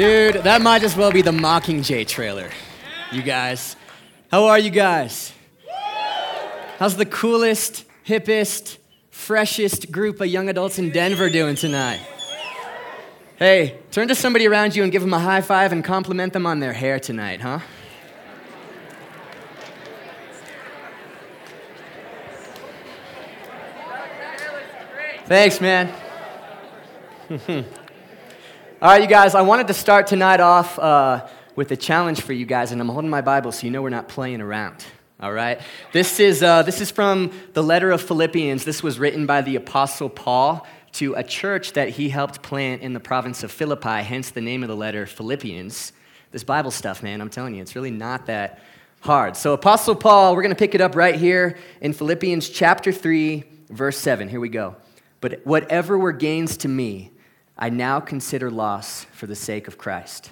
Dude, that might as well be the Mockingjay trailer. You guys. How are you guys? How's the coolest, hippest, freshest group of young adults in Denver doing tonight? Hey, turn to somebody around you and give them a high five and compliment them on their hair tonight, huh? Thanks, man. All right, you guys, I wanted to start tonight off uh, with a challenge for you guys, and I'm holding my Bible so you know we're not playing around. All right? This is, uh, this is from the letter of Philippians. This was written by the Apostle Paul to a church that he helped plant in the province of Philippi, hence the name of the letter, Philippians. This Bible stuff, man, I'm telling you, it's really not that hard. So, Apostle Paul, we're going to pick it up right here in Philippians chapter 3, verse 7. Here we go. But whatever were gains to me, I now consider loss for the sake of Christ.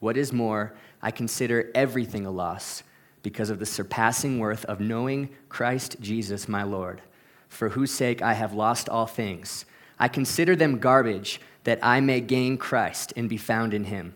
What is more, I consider everything a loss because of the surpassing worth of knowing Christ Jesus my Lord, for whose sake I have lost all things. I consider them garbage that I may gain Christ and be found in him.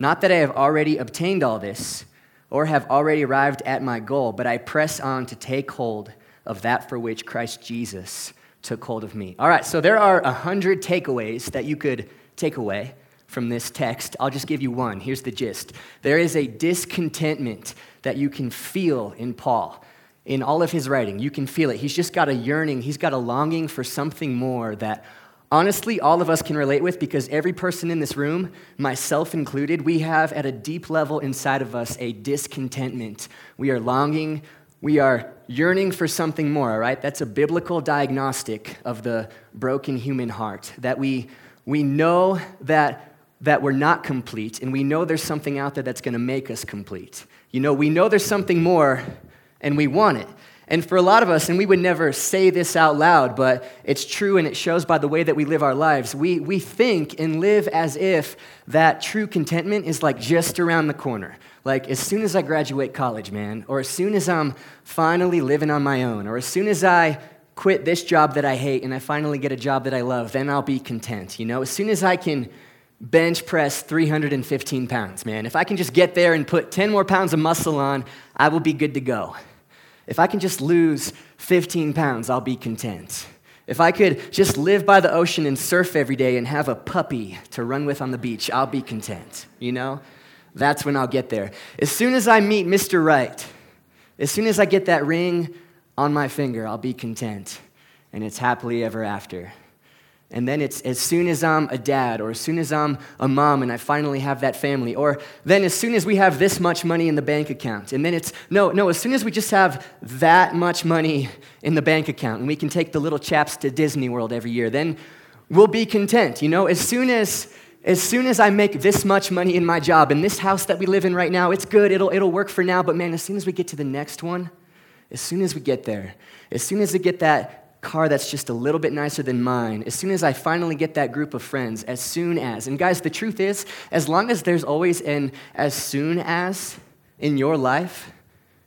Not that I have already obtained all this or have already arrived at my goal, but I press on to take hold of that for which Christ Jesus took hold of me. All right, so there are a hundred takeaways that you could take away from this text. I'll just give you one. Here's the gist there is a discontentment that you can feel in Paul. In all of his writing, you can feel it. He's just got a yearning, he's got a longing for something more that honestly all of us can relate with because every person in this room, myself included, we have at a deep level inside of us a discontentment. We are longing we are yearning for something more, all right? That's a biblical diagnostic of the broken human heart. That we, we know that, that we're not complete, and we know there's something out there that's going to make us complete. You know, we know there's something more, and we want it. And for a lot of us, and we would never say this out loud, but it's true and it shows by the way that we live our lives, we, we think and live as if that true contentment is like just around the corner. Like, as soon as I graduate college, man, or as soon as I'm finally living on my own, or as soon as I quit this job that I hate and I finally get a job that I love, then I'll be content. You know, as soon as I can bench press 315 pounds, man, if I can just get there and put 10 more pounds of muscle on, I will be good to go. If I can just lose 15 pounds, I'll be content. If I could just live by the ocean and surf every day and have a puppy to run with on the beach, I'll be content, you know? That's when I'll get there. As soon as I meet Mr. Right, as soon as I get that ring on my finger, I'll be content. And it's happily ever after. And then it's as soon as I'm a dad, or as soon as I'm a mom and I finally have that family, or then as soon as we have this much money in the bank account. And then it's, no, no, as soon as we just have that much money in the bank account and we can take the little chaps to Disney World every year, then we'll be content. You know, as soon as as soon as I make this much money in my job, in this house that we live in right now, it's good, it'll, it'll work for now, but man, as soon as we get to the next one, as soon as we get there, as soon as we get that car that's just a little bit nicer than mine, as soon as I finally get that group of friends, as soon as, and guys, the truth is, as long as there's always an as soon as in your life,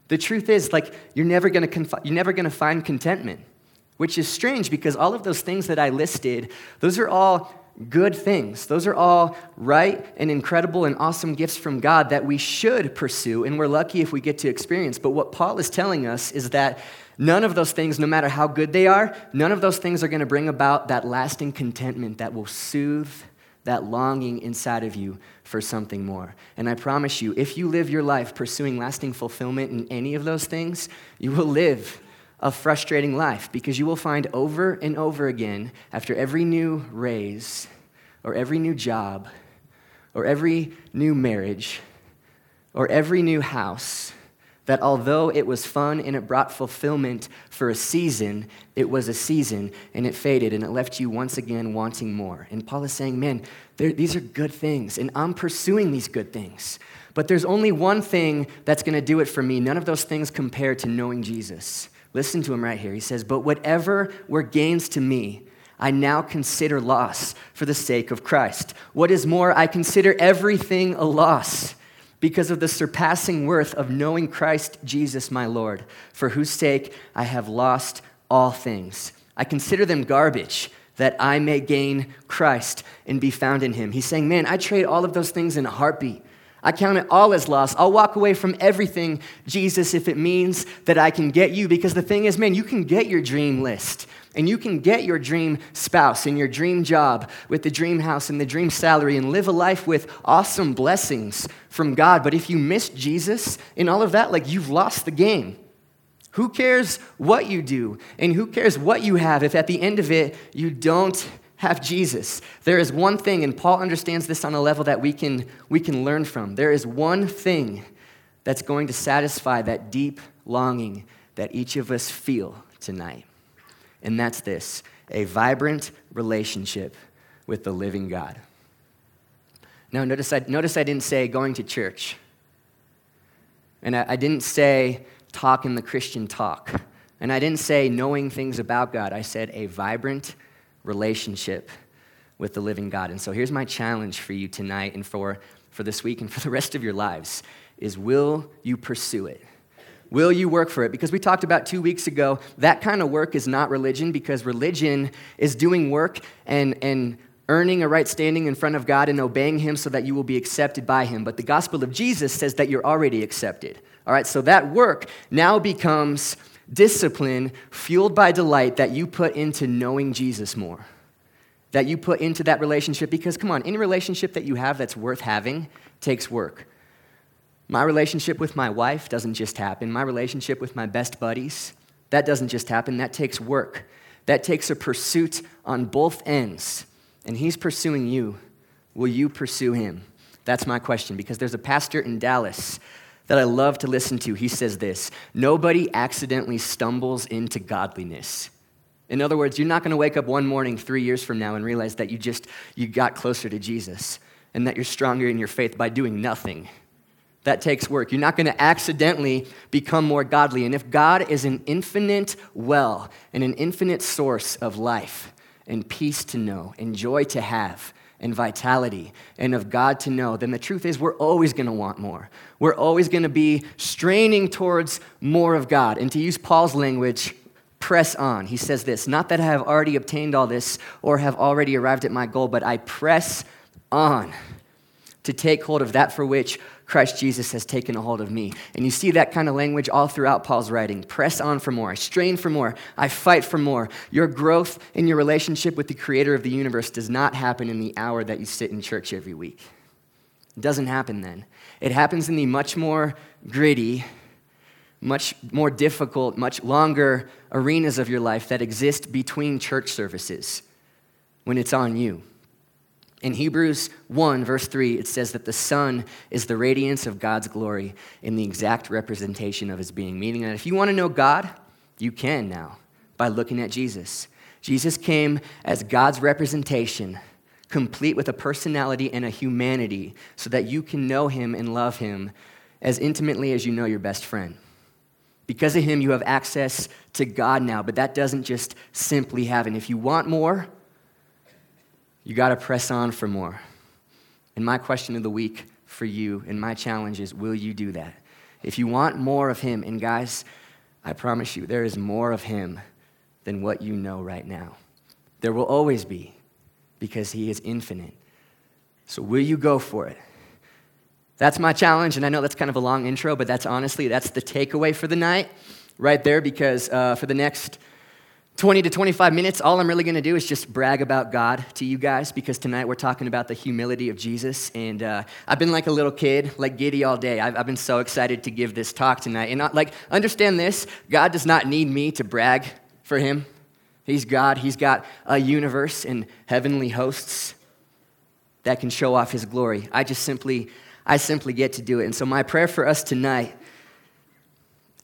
the truth is, like, you're never gonna, you're never gonna find contentment, which is strange because all of those things that I listed, those are all good things. Those are all right and incredible and awesome gifts from God that we should pursue, and we're lucky if we get to experience. But what Paul is telling us is that none of those things, no matter how good they are, none of those things are going to bring about that lasting contentment that will soothe that longing inside of you for something more. And I promise you, if you live your life pursuing lasting fulfillment in any of those things, you will live a frustrating life because you will find over and over again, after every new raise, or every new job, or every new marriage, or every new house, that although it was fun and it brought fulfillment for a season, it was a season and it faded and it left you once again wanting more. And Paul is saying, man, these are good things, and I'm pursuing these good things. But there's only one thing that's going to do it for me. None of those things compare to knowing Jesus. Listen to him right here. He says, But whatever were gains to me, I now consider loss for the sake of Christ. What is more, I consider everything a loss because of the surpassing worth of knowing Christ Jesus my Lord, for whose sake I have lost all things. I consider them garbage that I may gain Christ and be found in him. He's saying, Man, I trade all of those things in a heartbeat. I count it all as loss. I'll walk away from everything, Jesus, if it means that I can get you. Because the thing is, man, you can get your dream list and you can get your dream spouse and your dream job with the dream house and the dream salary and live a life with awesome blessings from God. But if you miss Jesus in all of that, like you've lost the game. Who cares what you do and who cares what you have if at the end of it you don't have Jesus? There is one thing, and Paul understands this on a level that we can, we can learn from. There is one thing that's going to satisfy that deep longing that each of us feel tonight. And that's this a vibrant relationship with the living God. Now, notice I, notice I didn't say going to church. And I, I didn't say talking the Christian talk. And I didn't say knowing things about God. I said a vibrant relationship with the living God. And so here's my challenge for you tonight and for, for this week and for the rest of your lives is will you pursue it? Will you work for it? Because we talked about two weeks ago, that kind of work is not religion because religion is doing work and, and earning a right standing in front of God and obeying Him so that you will be accepted by Him. But the gospel of Jesus says that you're already accepted. All right, so that work now becomes discipline fueled by delight that you put into knowing Jesus more. That you put into that relationship because, come on, any relationship that you have that's worth having takes work. My relationship with my wife doesn't just happen. My relationship with my best buddies, that doesn't just happen. That takes work. That takes a pursuit on both ends. And he's pursuing you. Will you pursue him? That's my question because there's a pastor in Dallas that I love to listen to. He says this Nobody accidentally stumbles into godliness. In other words, you're not going to wake up one morning three years from now and realize that you just you got closer to Jesus and that you're stronger in your faith by doing nothing. That takes work. You're not going to accidentally become more godly. And if God is an infinite well and an infinite source of life and peace to know and joy to have and vitality and of God to know, then the truth is we're always going to want more. We're always going to be straining towards more of God. And to use Paul's language, press on. He says this Not that I have already obtained all this or have already arrived at my goal, but I press on to take hold of that for which Christ Jesus has taken a hold of me. And you see that kind of language all throughout Paul's writing. Press on for more. I strain for more. I fight for more. Your growth in your relationship with the creator of the universe does not happen in the hour that you sit in church every week. It doesn't happen then. It happens in the much more gritty, much more difficult, much longer arenas of your life that exist between church services when it's on you. In Hebrews 1, verse 3, it says that the Son is the radiance of God's glory in the exact representation of his being. Meaning that if you want to know God, you can now by looking at Jesus. Jesus came as God's representation, complete with a personality and a humanity, so that you can know him and love him as intimately as you know your best friend. Because of him, you have access to God now, but that doesn't just simply happen. If you want more, you got to press on for more. And my question of the week for you and my challenge is will you do that? If you want more of Him, and guys, I promise you, there is more of Him than what you know right now. There will always be because He is infinite. So will you go for it? That's my challenge, and I know that's kind of a long intro, but that's honestly, that's the takeaway for the night right there because uh, for the next 20 to 25 minutes, all I'm really going to do is just brag about God to you guys because tonight we're talking about the humility of Jesus. And uh, I've been like a little kid, like giddy all day. I've, I've been so excited to give this talk tonight. And not, like, understand this God does not need me to brag for him. He's God, He's got a universe and heavenly hosts that can show off His glory. I just simply, I simply get to do it. And so, my prayer for us tonight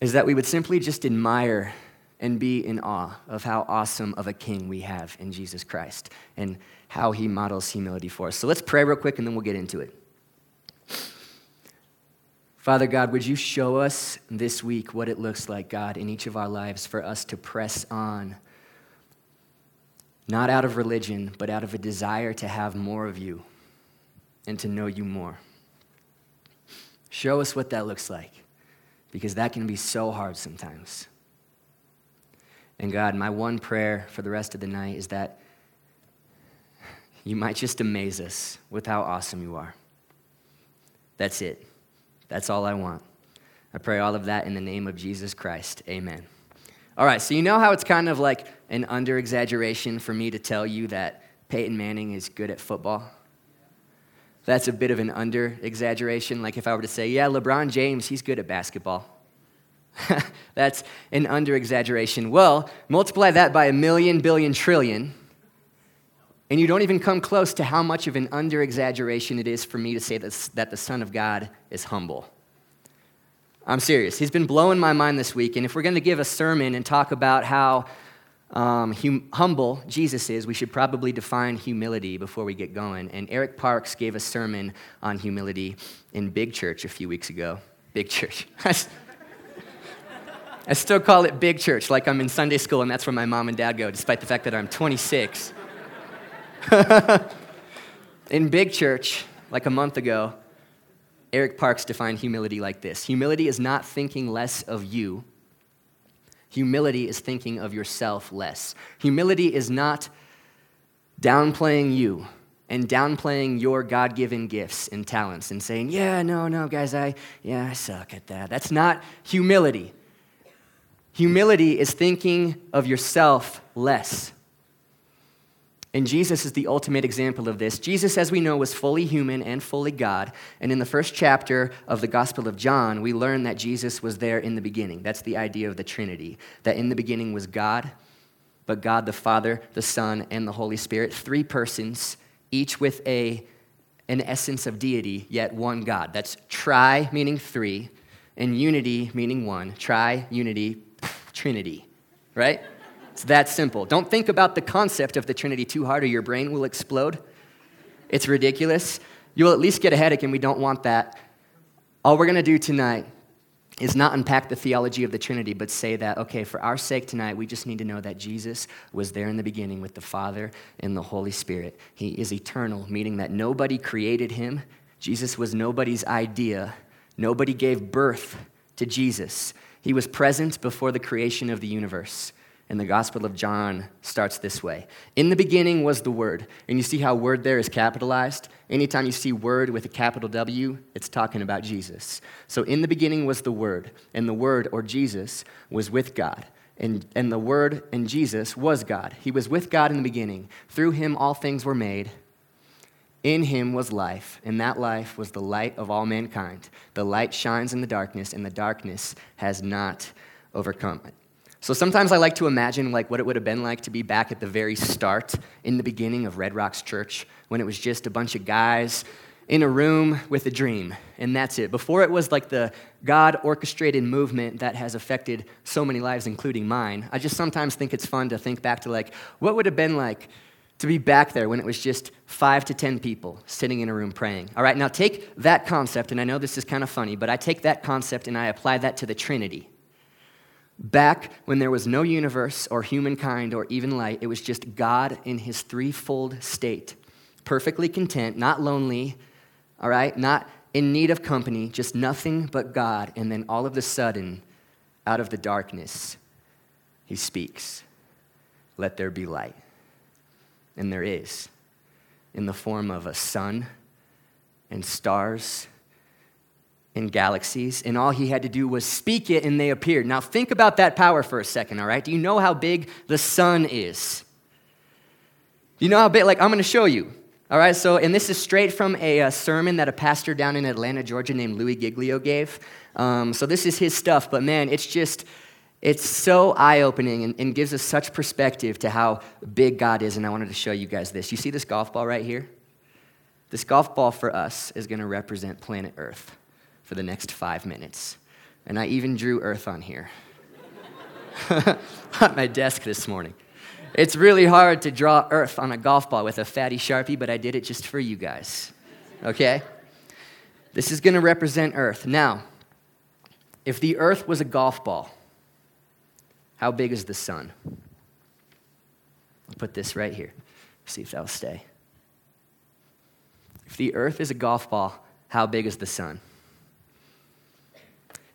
is that we would simply just admire and be in awe of how awesome of a king we have in Jesus Christ and how he models humility for us. So let's pray real quick and then we'll get into it. Father God, would you show us this week what it looks like, God, in each of our lives for us to press on, not out of religion, but out of a desire to have more of you and to know you more. Show us what that looks like, because that can be so hard sometimes. And God, my one prayer for the rest of the night is that you might just amaze us with how awesome you are. That's it. That's all I want. I pray all of that in the name of Jesus Christ. Amen. All right, so you know how it's kind of like an under exaggeration for me to tell you that Peyton Manning is good at football? That's a bit of an under exaggeration. Like if I were to say, yeah, LeBron James, he's good at basketball. That's an under exaggeration. Well, multiply that by a million, billion, trillion, and you don't even come close to how much of an under exaggeration it is for me to say that, that the Son of God is humble. I'm serious. He's been blowing my mind this week, and if we're going to give a sermon and talk about how um, hum- humble Jesus is, we should probably define humility before we get going. And Eric Parks gave a sermon on humility in Big Church a few weeks ago. Big Church. I still call it Big Church, like I'm in Sunday school, and that's where my mom and dad go, despite the fact that I'm 26. in Big Church, like a month ago, Eric Parks defined humility like this Humility is not thinking less of you, humility is thinking of yourself less. Humility is not downplaying you and downplaying your God given gifts and talents and saying, yeah, no, no, guys, I, yeah, I suck at that. That's not humility. Humility is thinking of yourself less. And Jesus is the ultimate example of this. Jesus, as we know, was fully human and fully God. And in the first chapter of the Gospel of John, we learn that Jesus was there in the beginning. That's the idea of the Trinity, that in the beginning was God, but God the Father, the Son, and the Holy Spirit, three persons, each with a, an essence of deity, yet one God. That's tri, meaning three, and unity, meaning one. Tri, unity, Trinity, right? It's that simple. Don't think about the concept of the Trinity too hard or your brain will explode. It's ridiculous. You'll at least get a headache, and we don't want that. All we're going to do tonight is not unpack the theology of the Trinity, but say that, okay, for our sake tonight, we just need to know that Jesus was there in the beginning with the Father and the Holy Spirit. He is eternal, meaning that nobody created him. Jesus was nobody's idea. Nobody gave birth to Jesus. He was present before the creation of the universe. And the Gospel of John starts this way In the beginning was the Word. And you see how Word there is capitalized? Anytime you see Word with a capital W, it's talking about Jesus. So in the beginning was the Word, and the Word, or Jesus, was with God. And, and the Word and Jesus was God. He was with God in the beginning. Through him all things were made. In him was life, and that life was the light of all mankind. The light shines in the darkness, and the darkness has not overcome it. So sometimes I like to imagine like what it would have been like to be back at the very start in the beginning of Red Rocks Church when it was just a bunch of guys in a room with a dream and that's it. Before it was like the God orchestrated movement that has affected so many lives including mine. I just sometimes think it's fun to think back to like what would have been like to be back there when it was just five to 10 people sitting in a room praying. All right, now take that concept, and I know this is kind of funny, but I take that concept and I apply that to the Trinity. Back when there was no universe or humankind or even light, it was just God in his threefold state, perfectly content, not lonely, all right, not in need of company, just nothing but God. And then all of a sudden, out of the darkness, he speaks, Let there be light. And there is, in the form of a sun and stars in galaxies, and all he had to do was speak it and they appeared. Now, think about that power for a second, all right? Do you know how big the sun is? Do you know how big? Like, I'm going to show you. All right, so, and this is straight from a, a, sermon that a pastor down in Atlanta, Georgia, named Louis Giglio gave. Um, so, this is his stuff, but man, it's just, it's so eye opening and, and gives us such perspective to how big God is. And I wanted to show you guys this. You see this golf ball right here? This golf ball for us is going to represent planet Earth for the next five minutes. And I even drew Earth on here on my desk this morning. It's really hard to draw Earth on a golf ball with a fatty Sharpie, but I did it just for you guys. Okay? This is going to represent Earth. Now, if the Earth was a golf ball, how big is the sun? I'll put this right here. See if that'll stay. If the Earth is a golf ball, how big is the sun?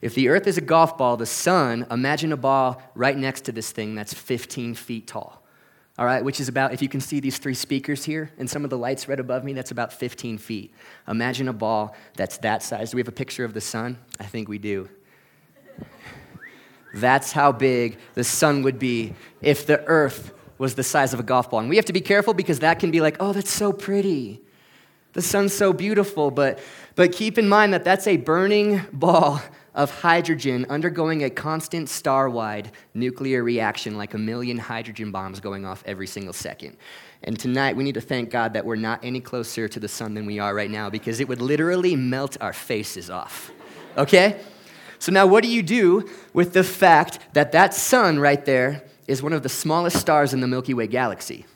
If the earth is a golf ball, the sun, imagine a ball right next to this thing that's 15 feet tall. all right, which is about, if you can see these three speakers here and some of the lights right above me, that's about 15 feet. Imagine a ball that's that size. Do we have a picture of the sun? I think we do. That's how big the sun would be if the earth was the size of a golf ball. And we have to be careful because that can be like, oh, that's so pretty. The sun's so beautiful. But, but keep in mind that that's a burning ball of hydrogen undergoing a constant star wide nuclear reaction, like a million hydrogen bombs going off every single second. And tonight, we need to thank God that we're not any closer to the sun than we are right now because it would literally melt our faces off. Okay? So, now what do you do with the fact that that sun right there is one of the smallest stars in the Milky Way galaxy?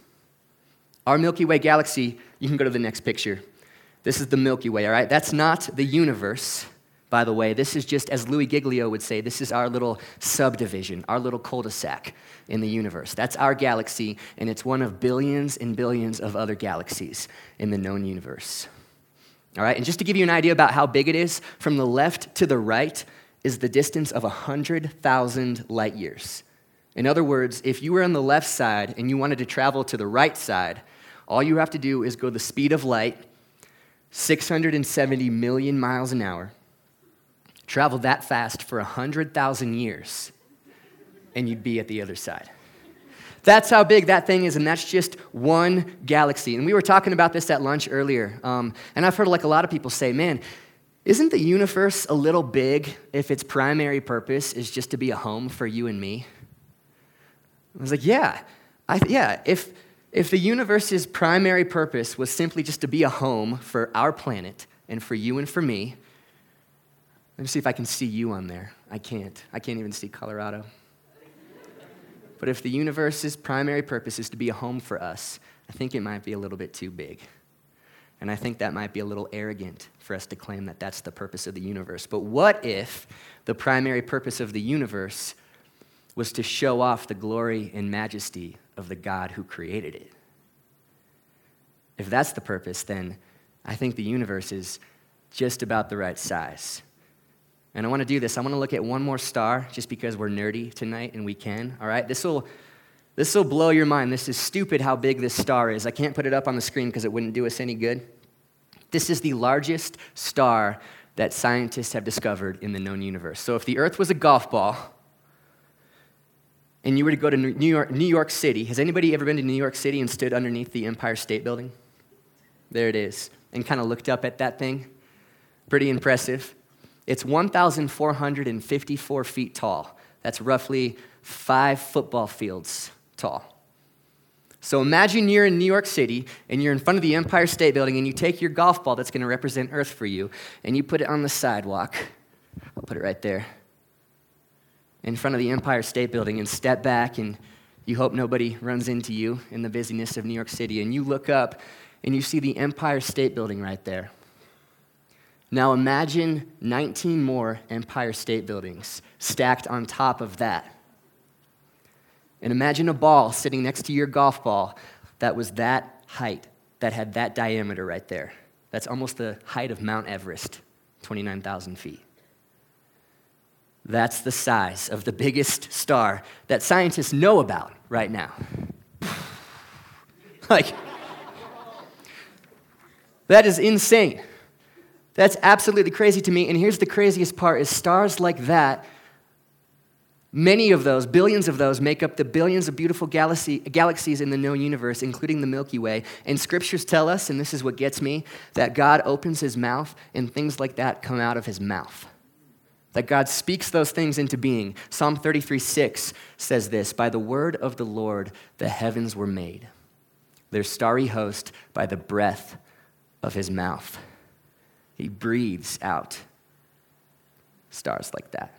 Our Milky Way galaxy, you can go to the next picture. This is the Milky Way, all right? That's not the universe by the way. This is just, as Louis Giglio would say, this is our little subdivision, our little cul de sac in the universe. That's our galaxy, and it's one of billions and billions of other galaxies in the known universe. All right, and just to give you an idea about how big it is, from the left to the right is the distance of 100,000 light years. In other words, if you were on the left side and you wanted to travel to the right side, all you have to do is go the speed of light, 670 million miles an hour, Travel that fast for 100,000 years, and you'd be at the other side. That's how big that thing is, and that's just one galaxy. And we were talking about this at lunch earlier, um, and I've heard like a lot of people say, man, isn't the universe a little big if its primary purpose is just to be a home for you and me? I was like, yeah, I, yeah. If, if the universe's primary purpose was simply just to be a home for our planet and for you and for me, let me see if I can see you on there. I can't. I can't even see Colorado. But if the universe's primary purpose is to be a home for us, I think it might be a little bit too big. And I think that might be a little arrogant for us to claim that that's the purpose of the universe. But what if the primary purpose of the universe was to show off the glory and majesty of the God who created it? If that's the purpose, then I think the universe is just about the right size. And I want to do this. I want to look at one more star just because we're nerdy tonight and we can, all right? This will this will blow your mind. This is stupid how big this star is. I can't put it up on the screen because it wouldn't do us any good. This is the largest star that scientists have discovered in the known universe. So if the Earth was a golf ball and you were to go to New York, New York City, has anybody ever been to New York City and stood underneath the Empire State Building? There it is. And kind of looked up at that thing. Pretty impressive. It's 1,454 feet tall. That's roughly five football fields tall. So imagine you're in New York City and you're in front of the Empire State Building and you take your golf ball that's going to represent Earth for you and you put it on the sidewalk. I'll put it right there in front of the Empire State Building and step back and you hope nobody runs into you in the busyness of New York City and you look up and you see the Empire State Building right there. Now imagine 19 more Empire State Buildings stacked on top of that. And imagine a ball sitting next to your golf ball that was that height, that had that diameter right there. That's almost the height of Mount Everest, 29,000 feet. That's the size of the biggest star that scientists know about right now. like, that is insane. That's absolutely crazy to me. And here's the craziest part is stars like that, many of those, billions of those, make up the billions of beautiful galaxy, galaxies in the known universe, including the Milky Way. And scriptures tell us, and this is what gets me, that God opens his mouth and things like that come out of his mouth. That God speaks those things into being. Psalm 33 6 says this By the word of the Lord the heavens were made, their starry host by the breath of his mouth. He breathes out stars like that.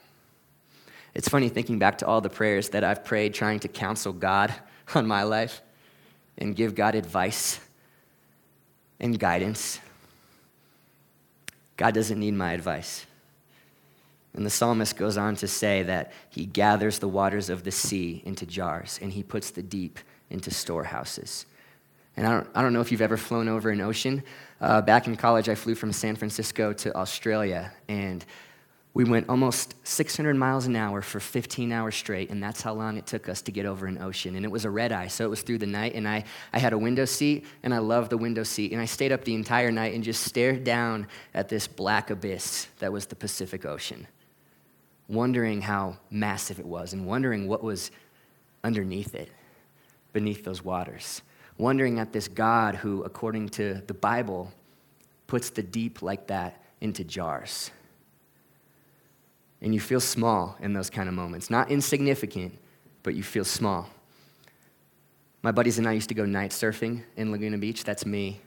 It's funny thinking back to all the prayers that I've prayed trying to counsel God on my life and give God advice and guidance. God doesn't need my advice. And the psalmist goes on to say that he gathers the waters of the sea into jars and he puts the deep into storehouses. And I don't, I don't know if you've ever flown over an ocean, uh, back in college, I flew from San Francisco to Australia, and We went almost 600 miles an hour for 15 hours straight, and that's how long it took us to get over an ocean. And it was a red eye, so it was through the night. And I, I had a window seat, and I loved the window seat. And I stayed up the entire night and just stared down at this black abyss that was the Pacific Ocean, wondering how massive it was and wondering what was underneath it, beneath those waters. Wondering at this God who, according to the Bible, puts the deep like that into jars and you feel small in those kind of moments. Not insignificant, but you feel small. My buddies and I used to go night surfing in Laguna Beach. That's me.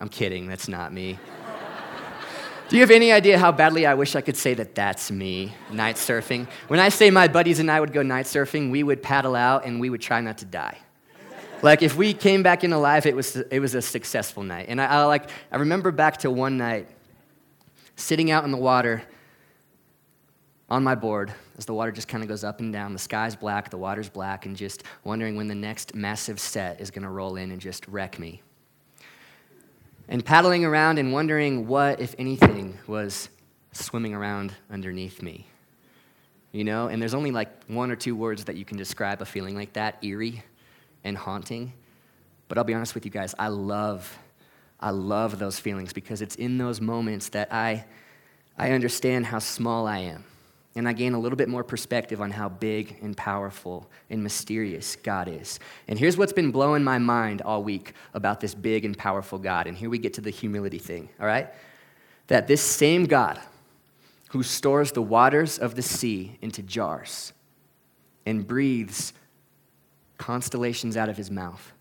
I'm kidding, that's not me. Do you have any idea how badly I wish I could say that that's me, night surfing? When I say my buddies and I would go night surfing, we would paddle out and we would try not to die. Like if we came back in alive, it was, it was a successful night. And I, I like, I remember back to one night, sitting out in the water, on my board as the water just kind of goes up and down. The sky's black, the water's black, and just wondering when the next massive set is going to roll in and just wreck me. And paddling around and wondering what, if anything, was swimming around underneath me. You know, and there's only like one or two words that you can describe a feeling like that eerie and haunting. But I'll be honest with you guys, I love, I love those feelings because it's in those moments that I, I understand how small I am and I gain a little bit more perspective on how big and powerful and mysterious God is. And here's what's been blowing my mind all week about this big and powerful God. And here we get to the humility thing, all right? That this same God who stores the waters of the sea into jars and breathes constellations out of his mouth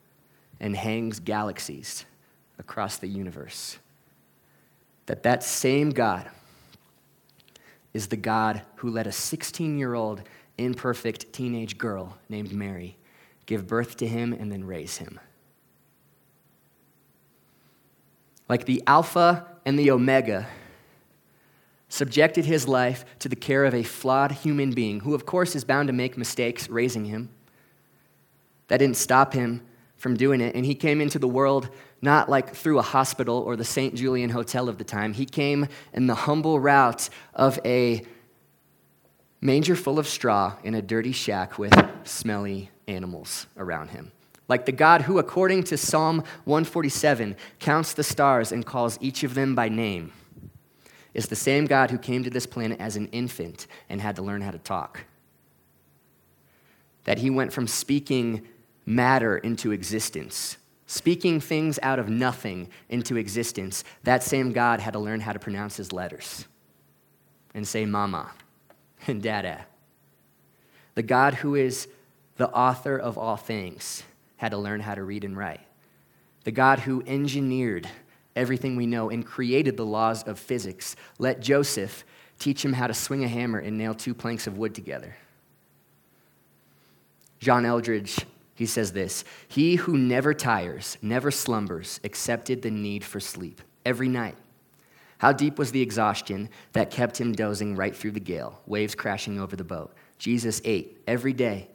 and hangs galaxies across the universe, that that same God is the God who let a 16 year old imperfect teenage girl named Mary give birth to him and then raise him. Like the Alpha and the Omega, subjected his life to the care of a flawed human being who, of course, is bound to make mistakes raising him. That didn't stop him from doing it. And he came into the world not like through a hospital or the St. Julien Hotel of the time. He came in the humble route of a manger full of straw in a dirty shack with smelly animals around him. Like the God who, according to Psalm 147, counts the stars and calls each of them by name, is the same God who came to this planet as an infant and had to learn how to talk. That he went from speaking matter into existence speaking things out of nothing into existence, that same God had to learn how to pronounce his letters and say mama and dada. The God who is the author of all things had to learn how to read and write. The God who engineered everything we know and created the laws of physics let Joseph teach him how to swing a hammer and nail two planks of wood together. John Eldredge he says this He who never tires, never slumbers, accepted the need for sleep every night. How deep was the exhaustion that kept him dozing right through the gale, waves crashing over the boat? Jesus ate every day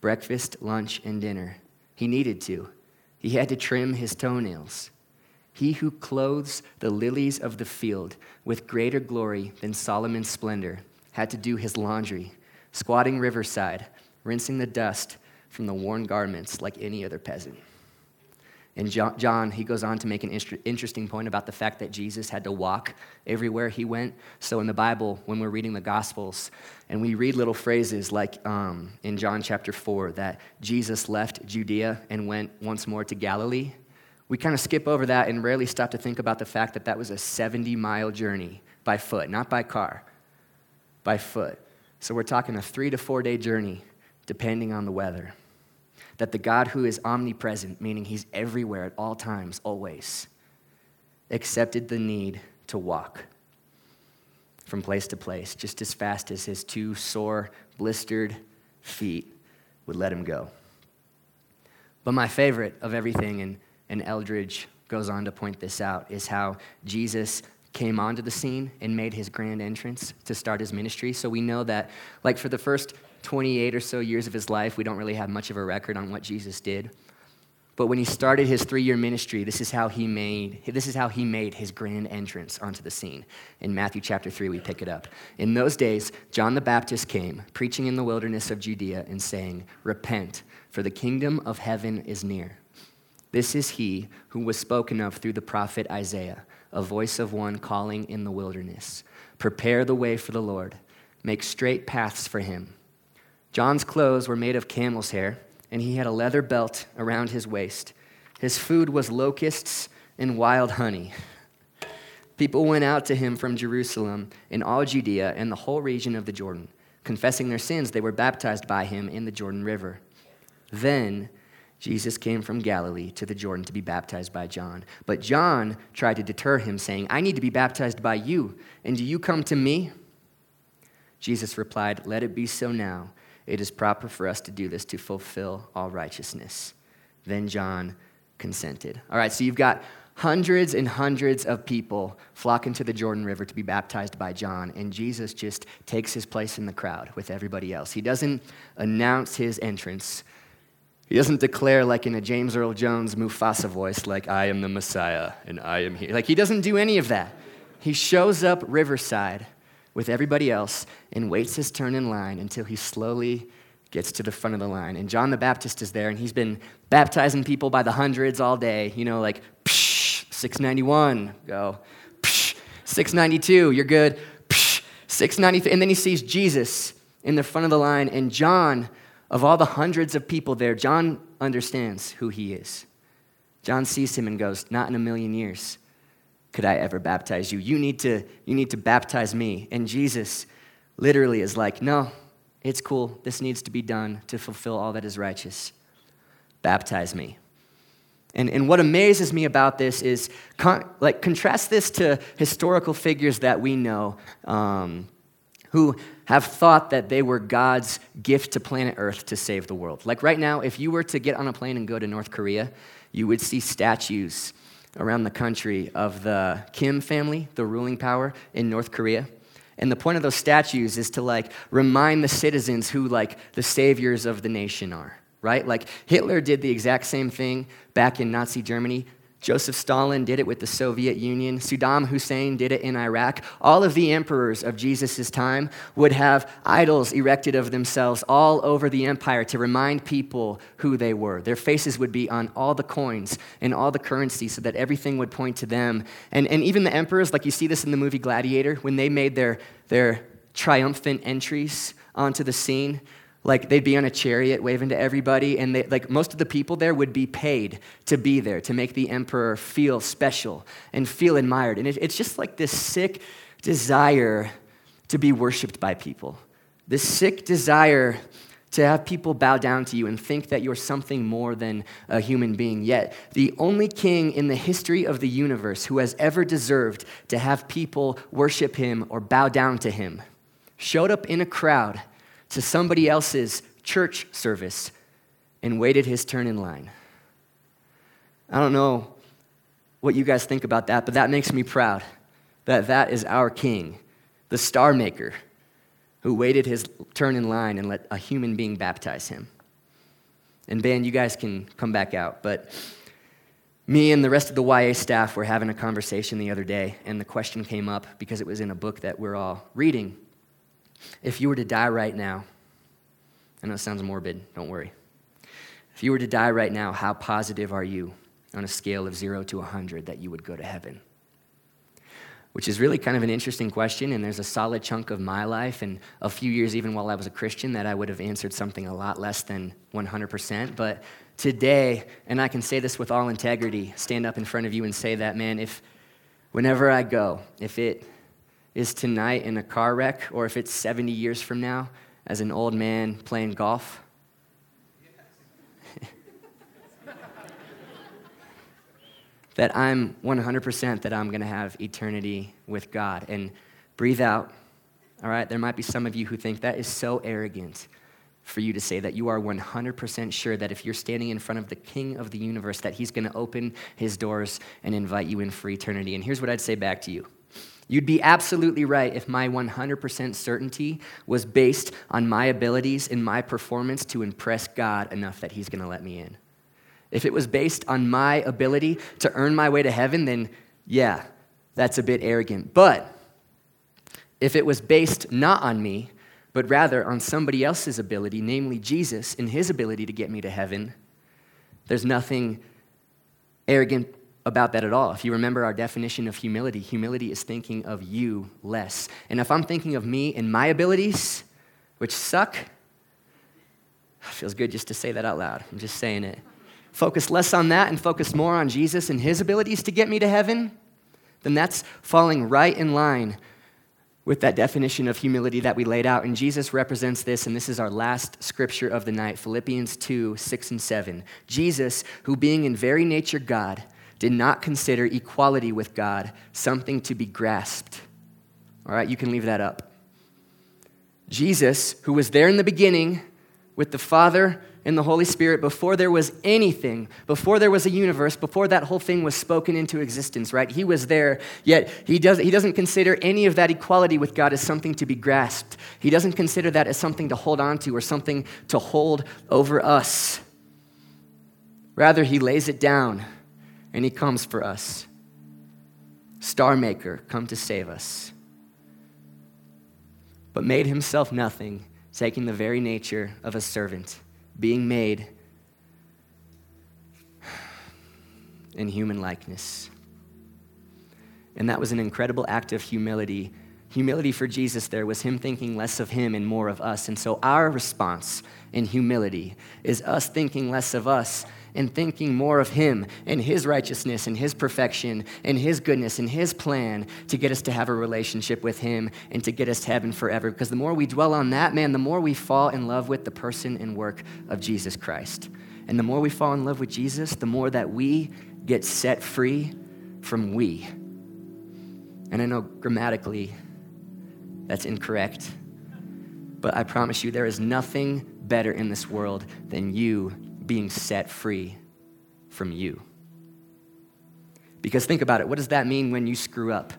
breakfast, lunch, and dinner. He needed to. He had to trim his toenails. He who clothes the lilies of the field with greater glory than Solomon's splendor had to do his laundry, squatting riverside, rinsing the dust from the worn garments like any other peasant. And John, he goes on to make an interesting point about the fact that Jesus had to walk everywhere he went. So in the Bible, when we're reading the Gospels, and we read little phrases like um, in John chapter 4 that Jesus left Judea and went once more to Galilee, we kind of skip over that and rarely stop to think about the fact that that was a 70 mile journey by foot, not by car, by foot. So we're talking a three to four day journey, depending on the weather that the God who is omnipresent, meaning he's everywhere at all times, always, accepted the need to walk from place to place just as fast as his two sore, blistered feet would let him go. But my favorite of everything, and, and Eldredge goes on to point this out, is how Jesus came onto the scene and made his grand entrance to start his ministry. So we know that, like, for the first 28 or so years of his life, we don't really have much of a record on what Jesus did. But when he started his three year ministry, this is, how he made, this is how he made his grand entrance onto the scene. In Matthew chapter 3, we pick it up. In those days, John the Baptist came, preaching in the wilderness of Judea and saying, Repent, for the kingdom of heaven is near. This is he who was spoken of through the prophet Isaiah, a voice of one calling in the wilderness. Prepare the way for the Lord, make straight paths for him. John's clothes were made of camel's hair and he had a leather belt around his waist. His food was locusts and wild honey. People went out to him from Jerusalem and all Judea and the whole region of the Jordan. Confessing their sins, they were baptized by him in the Jordan River. Then Jesus came from Galilee to the Jordan to be baptized by John. But John tried to deter him, saying, I need to be baptized by you, and do you come to me? Jesus replied, Let it be so now it is proper for us to do this to fulfill all righteousness. Then John consented. All right, so you've got hundreds and hundreds of people flocking to the Jordan River to be baptized by John, and Jesus just takes his place in the crowd with everybody else. He doesn't announce his entrance. He doesn't declare like in a James Earl Jones Mufasa voice, like, I am the Messiah and I am here. Like, he doesn't do any of that. He shows up riverside with everybody else and waits his turn in line until he slowly gets to the front of the line. And John the Baptist is there, and he's been baptizing people by the hundreds all day. You know, like, psh, 691, go. Psh, 692, you're good. Psh, 693. And then he sees Jesus in the front of the line, and John, of all the hundreds of people there, John understands who he is. John sees him and goes, Not in a million years could I ever baptize you? You need to, you need to baptize me. And Jesus literally is like, No, it's cool. This needs to be done to fulfill all that is righteous. Baptize me. And, and what amazes me about this is, con- like, contrast this to historical figures that we know um, who have thought that they were God's gift to planet Earth to save the world. Like, right now, if you were to get on a plane and go to North Korea, you would see statues around the country of the Kim family, the ruling power in North Korea. And the point of those statues is to like remind the citizens who like the saviors of the nation are, right? Like Hitler did the exact same thing back in Nazi Germany. Joseph Stalin did it with the Soviet Union. Saddam Hussein did it in Iraq. All of the emperors of Jesus' time would have idols erected of themselves all over the empire to remind people who they were. Their faces would be on all the coins and all the currency so that everything would point to them. And, and even the emperors, like you see this in the movie Gladiator, when they made their, their triumphant entries onto the scene, like they'd be on a chariot waving to everybody and they, like most of the people there would be paid to be there to make the emperor feel special and feel admired and it, it's just like this sick desire to be worshiped by people this sick desire to have people bow down to you and think that you're something more than a human being. Yet, the only king in the history of the universe who has ever deserved to have people worship him or bow down to him showed up in a crowd to somebody else's church service and waited his turn in line. I don't know what you guys think about that, but that makes me proud that that is our king, the star maker, who waited his turn in line and let a human being baptize him. And Ben, you guys can come back out, but me and the rest of the YA staff were having a conversation the other day, and the question came up because it was in a book that we're all reading. If you were to die right now, I know it sounds morbid, don't worry. If you were to die right now, how positive are you on a scale of zero to 100 that you would go to heaven? Which is really kind of an interesting question, and there's a solid chunk of my life and a few years even while I was a Christian that I would have answered something a lot less than 100%. But today, and I can say this with all integrity, stand up in front of you and say that, man, if whenever I go, if it is tonight in a car wreck, or if it's 70 years from now as an old man playing golf? that I'm 100% that I'm going to have eternity with God. And breathe out. All right, there might be some of you who think that is so arrogant for you to say that you are 100% sure that if you're standing in front of the king of the universe that he's going to open his doors and invite you in for eternity. And here's what I'd say back to you. You'd be absolutely right if my 100% certainty was based on my abilities and my performance to impress God enough that He's going to let me in. If it was based on my ability to earn my way to heaven, then yeah, that's a bit arrogant. But if it was based not on me, but rather on somebody else's ability, namely Jesus and his ability to get me to heaven, there's nothing arrogant about that at all. If you remember our definition of humility, humility is thinking of you less. And if I'm thinking of me and my abilities, which suck, feels good just to say that out loud. I'm just saying it. Focus less on that and focus more on Jesus and his abilities to get me to heaven, then that's falling right in line with that definition of humility that we laid out. And Jesus represents this, and this is our last scripture of the night Philippians 2 6 and 7. Jesus, who being in very nature God, did not consider equality with God something to be grasped. All right, you can leave that up. Jesus, who was there in the beginning with the Father and the Holy Spirit before there was anything, before there was a universe, before that whole thing was spoken into existence, right? He was there, yet he, does, he doesn't consider any of that equality with God as something to be grasped. He doesn't consider that as something to hold on to or something to hold over us. Rather, he lays it down and he comes for us. Star Maker, come to save us. But made himself nothing, taking the very nature of a servant, being made in human likeness. And that was an incredible act of humility. Humility for Jesus there was him thinking less of him and more of us. And so our response in humility is us thinking less of us and thinking more of Him and His righteousness and His perfection and His goodness and His plan to get us to have a relationship with Him and to get us to heaven forever. Because the more we dwell on that, man, the more we fall in love with the person and work of Jesus Christ. And the more we fall in love with Jesus, the more that we get set free from we. And I know grammatically that's incorrect, but I promise you there is nothing better in this world than you being set free from you. Because think about it what does that mean when you screw up?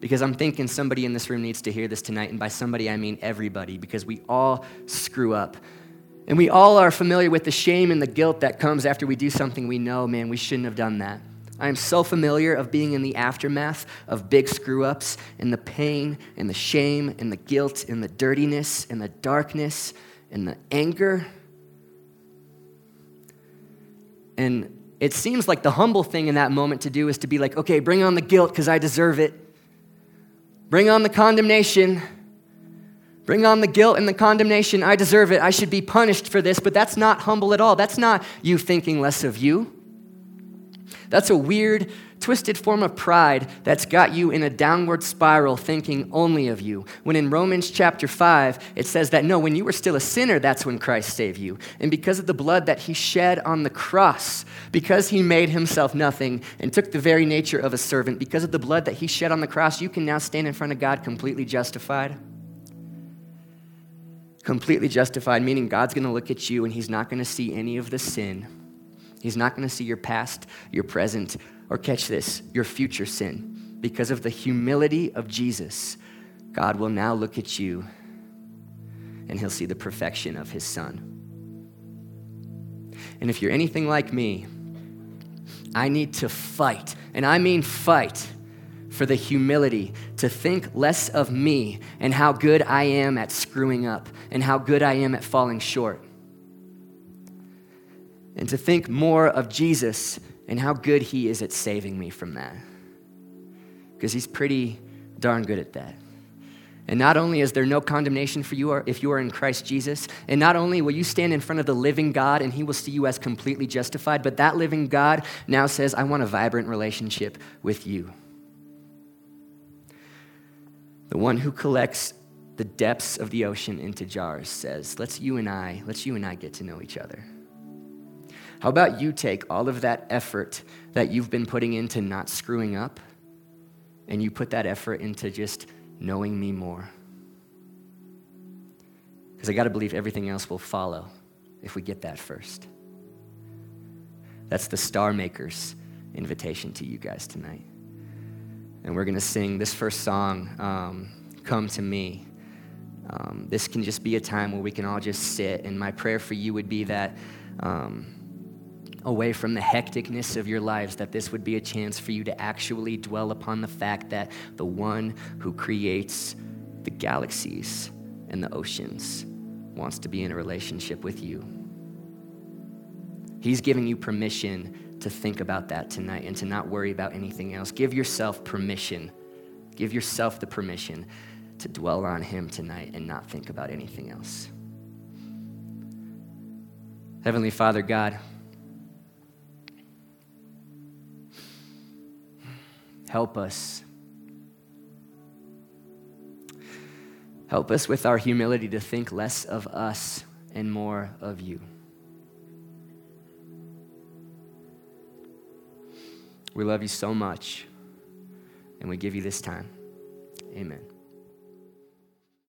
Because I'm thinking somebody in this room needs to hear this tonight, and by somebody I mean everybody, because we all screw up. And we all are familiar with the shame and the guilt that comes after we do something we know, man, we shouldn't have done that. I am so familiar of being in the aftermath of big screw ups and the pain and the shame and the guilt and the dirtiness and the darkness and the anger and it seems like the humble thing in that moment to do is to be like, okay, bring on the guilt because I deserve it. Bring on the condemnation. Bring on the guilt and the condemnation. I deserve it. I should be punished for this. But that's not humble at all. That's not you thinking less of you. That's a weird twisted form of pride that's got you in a downward spiral thinking only of you. When in Romans chapter 5, it says that no, when you were still a sinner, that's when Christ saved you. And because of the blood that he shed on the cross, because he made himself nothing and took the very nature of a servant, because of the blood that he shed on the cross, you can now stand in front of God completely justified completely justified, meaning God's going to look at you and He's not going to see any of the sin. He's not going to see your past, your present, or catch this, your future sin. Because of the humility of Jesus, God will now look at you and he'll see the perfection of his son. And if you're anything like me, I need to fight, and I mean fight, for the humility to think less of me and how good I am at screwing up and how good I am at falling short. And to think more of Jesus and how good He is at saving me from that. Because He's pretty darn good at that. And not only is there no condemnation for you if you are in Christ Jesus, and not only will you stand in front of the living God and he will see you as completely justified, but that living God now says, I want a vibrant relationship with you. The one who collects the depths of the ocean into jars says, Let's you and I, let's you and I get to know each other. How about you take all of that effort that you've been putting into not screwing up and you put that effort into just knowing me more? Because I got to believe everything else will follow if we get that first. That's the Star Makers invitation to you guys tonight. And we're going to sing this first song, um, Come to Me. Um, this can just be a time where we can all just sit. And my prayer for you would be that. Um, away from the hecticness of your lives, that this would be a chance for you to actually dwell upon the fact that the one who creates the galaxies and the oceans wants to be in a relationship with you. He's giving you permission to think about that tonight and to not worry about anything else. Give yourself permission. Give yourself the permission to dwell on Him tonight and not think about anything else. Heavenly Father, God, help us. Help us with our humility to think less of us and more of you. We love you so much, and we give you this time. Amen.